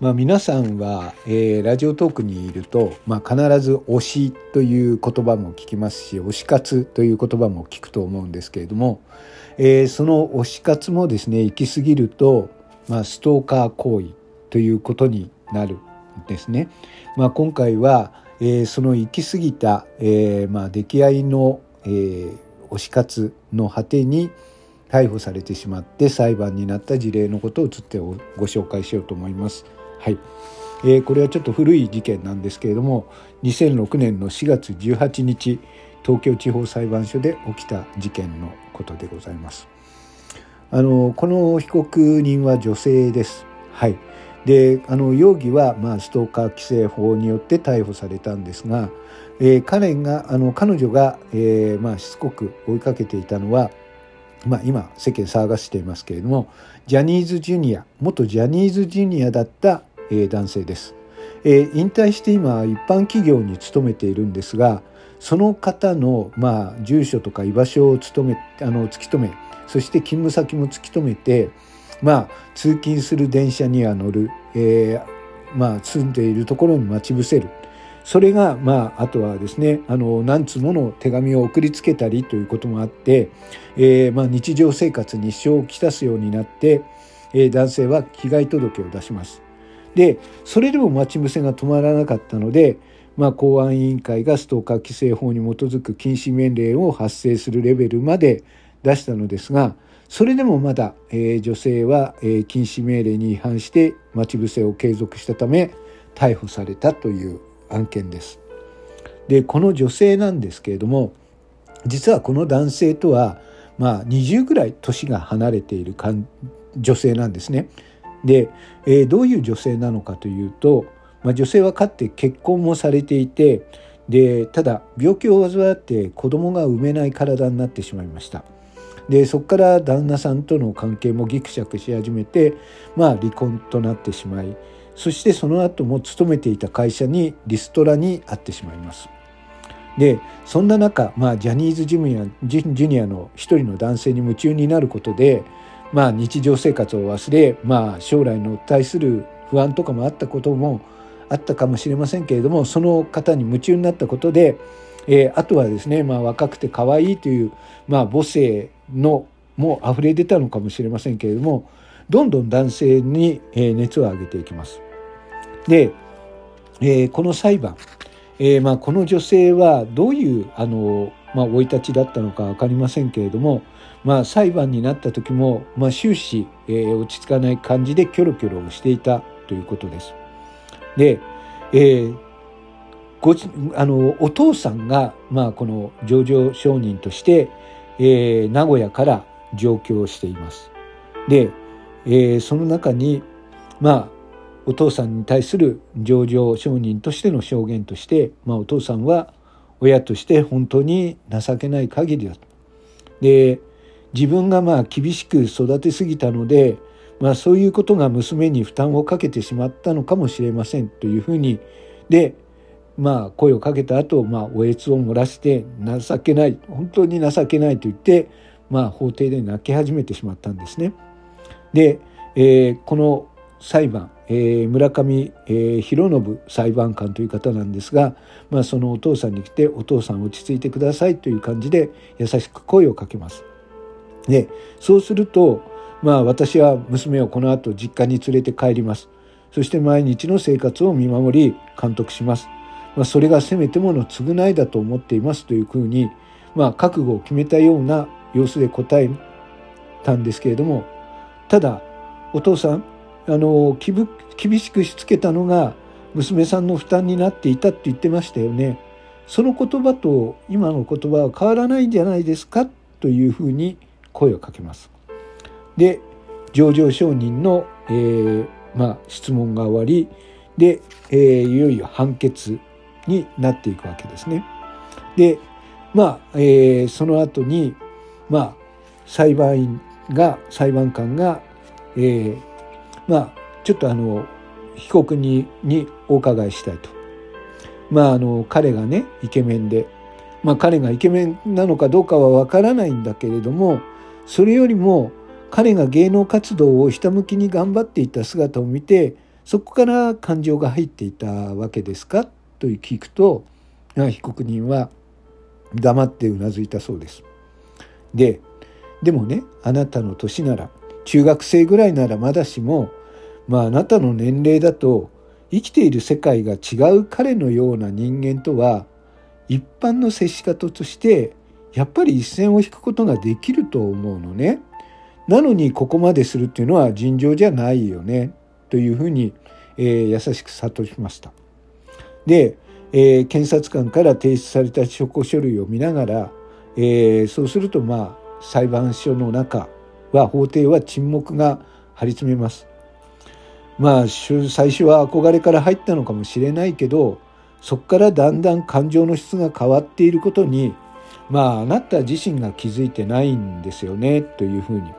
まあ、皆さんは、えー、ラジオトークにいると、まあ、必ず推しという言葉も聞きますし推し活という言葉も聞くと思うんですけれども、えー、その推し活もですね行き過ぎると、まあ、ストーカー行為ということになるんですね。まあ、今回は、えー、その行き過ぎた、えーまあ、出来合いの、えー、推し活の果てに逮捕されてしまって裁判になった事例のことをつってご紹介しようと思います。はい、えー、これはちょっと古い事件なんですけれども2006年の4月18日東京地方裁判所で起きた事件のことでございます。あのこの被告人は女性です。はい。であの容疑は、まあ、ストーカー規制法によって逮捕されたんですが、えー、彼があの彼女が、えーまあ、しつこく追いかけていたのは、まあ、今世間騒がしていますけれどもジャニーズジュニア元ジャニーズジュニアだった、男性です、引退して今一般企業に勤めているんですがその方の、まあ、住所とか居場所を務めあの突き止めそして勤務先も突き止めて、まあ、通勤する電車には乗る、えーまあ、住んでいるところに待ち伏せるそれが、まあ、あとはですねあの何通もの手紙を送りつけたりということもあって、えーまあ、日常生活に支障をきたすようになって、えー、男性は被害届を出します。でそれでも待ち伏せが止まらなかったので、まあ、公安委員会がストーカー規制法に基づく禁止命令を発生するレベルまで出したのですがそれでもまだ、えー、女性は、えー、禁止命令に違反して待ち伏せを継続したため逮捕されたという案件です。でこの女性なんですけれども実はこの男性とはまあ20ぐらい年が離れている女性なんですね。で、えー、どういう女性なのかというと、まあ、女性はかって結婚もされていてでただ病気を患って子供が産めない体になってしまいました。でそこから旦那さんとの関係もギクシャクし始めて、まあ、離婚となってしまいそしてその後も勤めていた会社にリストラに遭ってしまいます。でそんな中、まあ、ジャニーズジュニアジュニアの一人の男性に夢中になることで、まあ、日常生活を忘れ、まあ、将来の対する不安とかもあったこともあったかもしれませんけれどもその方に夢中になったことで、えー、あとはですね、まあ、若くて可愛いという、まあ、母性のも溢れ出たのかもしれませんけれどもどんどん男性に熱を上げていきます。で、えー、この裁判、えー、まあ、この女性はどういうあのまあ、生い立ちだったのか分かりませんけれども、まあ、裁判になった時も、まあ、終始、えー、落ち着かない感じでキョロキョロしていたということです。で、えー、ごあのお父さんが、まあ、この上場証人として、えー、名古屋から上京しています。で、えー、その中に、まあ、お父さんに対する上場証人としての証言として、まあ、お父さんは親として本当に情けない限りだと。で自分がまあ厳しく育てすぎたので、まあ、そういうことが娘に負担をかけてしまったのかもしれませんというふうにでまあ声をかけた後、まあおえつを漏らして情けない本当に情けないと言って、まあ、法廷で泣き始めてしまったんですね。で、えー、この裁判えー、村上、えー、博信裁判官という方なんですが、まあ、そのお父さんに来て「お父さん落ち着いてください」という感じで優しく声をかけます。でそうすると、まあ、私は娘をこの後実家に連れて帰ります。そして毎日の生活を見守り監督します。まあ、それがせめてもの償いだと思っていますというふうに、まあ、覚悟を決めたような様子で答えたんですけれどもただお父さんあの厳しくしつけたのが娘さんの負担になっていたって言ってましたよね。その言葉と今の言葉は変わらないんじゃないですかというふうに声をかけます。で上場承認の、えーまあ、質問が終わりで、えー、いよいよ判決になっていくわけですね。でまあ、えー、その後にまあ裁判員が裁判官が、えー、まあちょっとあの被告ににお伺いしたいと。まああの彼がねイケメンで、まあ、彼がイケメンなのかどうかはわからないんだけれどもそれよりも彼が芸能活動をひたむきに頑張っていた姿を見てそこから感情が入っていたわけですか？と聞くと被告人は黙ってうなずいたそうです。ででもねあなたの年なら中学生ぐらいならまだしもまああなたの年齢だと生きている世界が違う彼のような人間とは一般の接し方としてやっぱり一線を引くことができると思うのね。なのにここまでするっていうのは尋常じゃないよねというふうに、えー、優しく諭しました。で、えー、検察官から提出された証拠書類を見ながら、えー、そうするとまあ裁判所の中は法廷は沈黙が張り詰めます。まあ最初は憧れから入ったのかもしれないけどそこからだんだん感情の質が変わっていることにまああなた自身が気づいてないんですよねというふうに。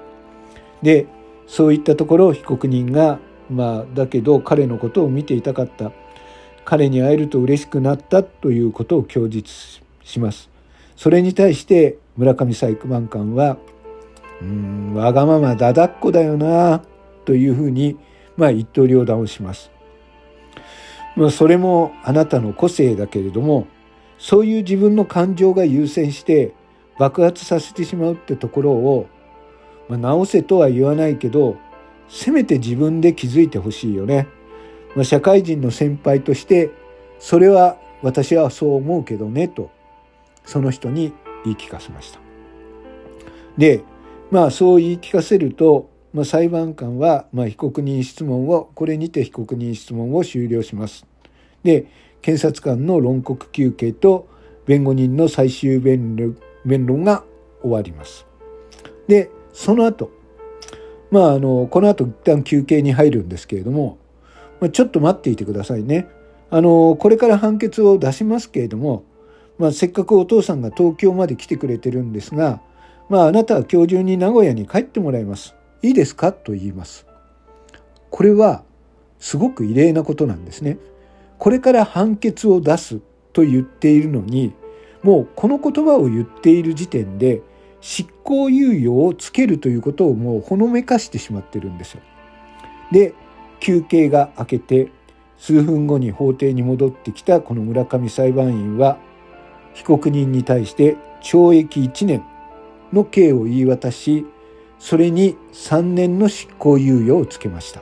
でそういったところを被告人がまあだけど彼のことを見ていたかった彼に会えると嬉しくなったということを供述します。それに対して村上裁判官は「うんわがままだだっこだよな」というふうにまあ一刀両断をします。まあ、それもあなたの個性だけれどもそういう自分の感情が優先して爆発させてしまうってところを、まあ、直せとは言わないけどせめて自分で気づいてほしいよね。まあ、社会人の先輩としてそれは私はそう思うけどねとその人に言い聞かせました。でまあそう言い聞かせるとまあ、裁判官は、まあ、被告人質問をこれにて被告人質問を終了します。で検察官の論告求刑と弁護人の最終弁論が終わります。でその後まああのこの後一旦休憩に入るんですけれども、まあ、ちょっと待っていてくださいね。あのこれから判決を出しますけれども、まあ、せっかくお父さんが東京まで来てくれてるんですが、まあ、あなたは今日中に名古屋に帰ってもらいます。いいですか？と言います。これはすごく異例なことなんですね。これから判決を出すと言っているのに、もうこの言葉を言っている時点で執行猶予をつけるということをもうほのめかしてしまってるんですよ。で、休憩が明けて数分後に法廷に戻ってきたこの村上裁判員は被告人に対して懲役1年の刑を言い渡しそれに3年の執行猶予をつけました。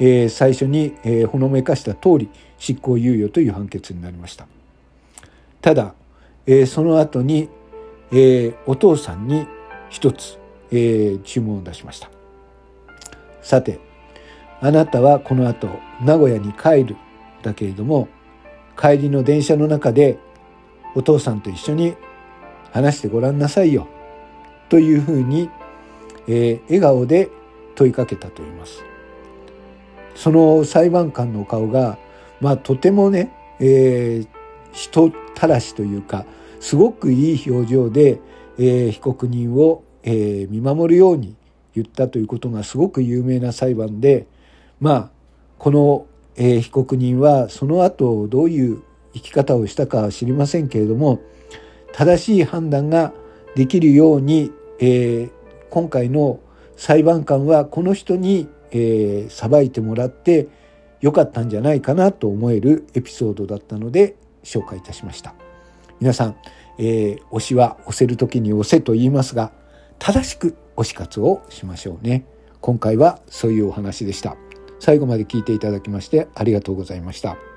えー、最初に、えー、ほのめかした通り執行猶予という判決になりました。ただ、えー、その後に、えー、お父さんに一つ、えー、注文を出しました。さて、あなたはこの後名古屋に帰るだけれども、帰りの電車の中でお父さんと一緒に話してごらんなさいよというふうにえー、笑顔で問いかけたと言います。その裁判官の顔が、まあ、とてもね、えー、人たらしというかすごくいい表情で、えー、被告人を、えー、見守るように言ったということがすごく有名な裁判でまあこの、えー、被告人はその後どういう生き方をしたかは知りませんけれども正しい判断ができるように、えー、今回の裁判官はこの人に、えー、裁いてもらってよかったんじゃないかなと思えるエピソードだったので紹介いたしました。皆さん、えー、推しは押せる時に押せと言いますが正しく推し活をしましょうね。今回はそういうお話でした。最後まで聞いていただきましてありがとうございました。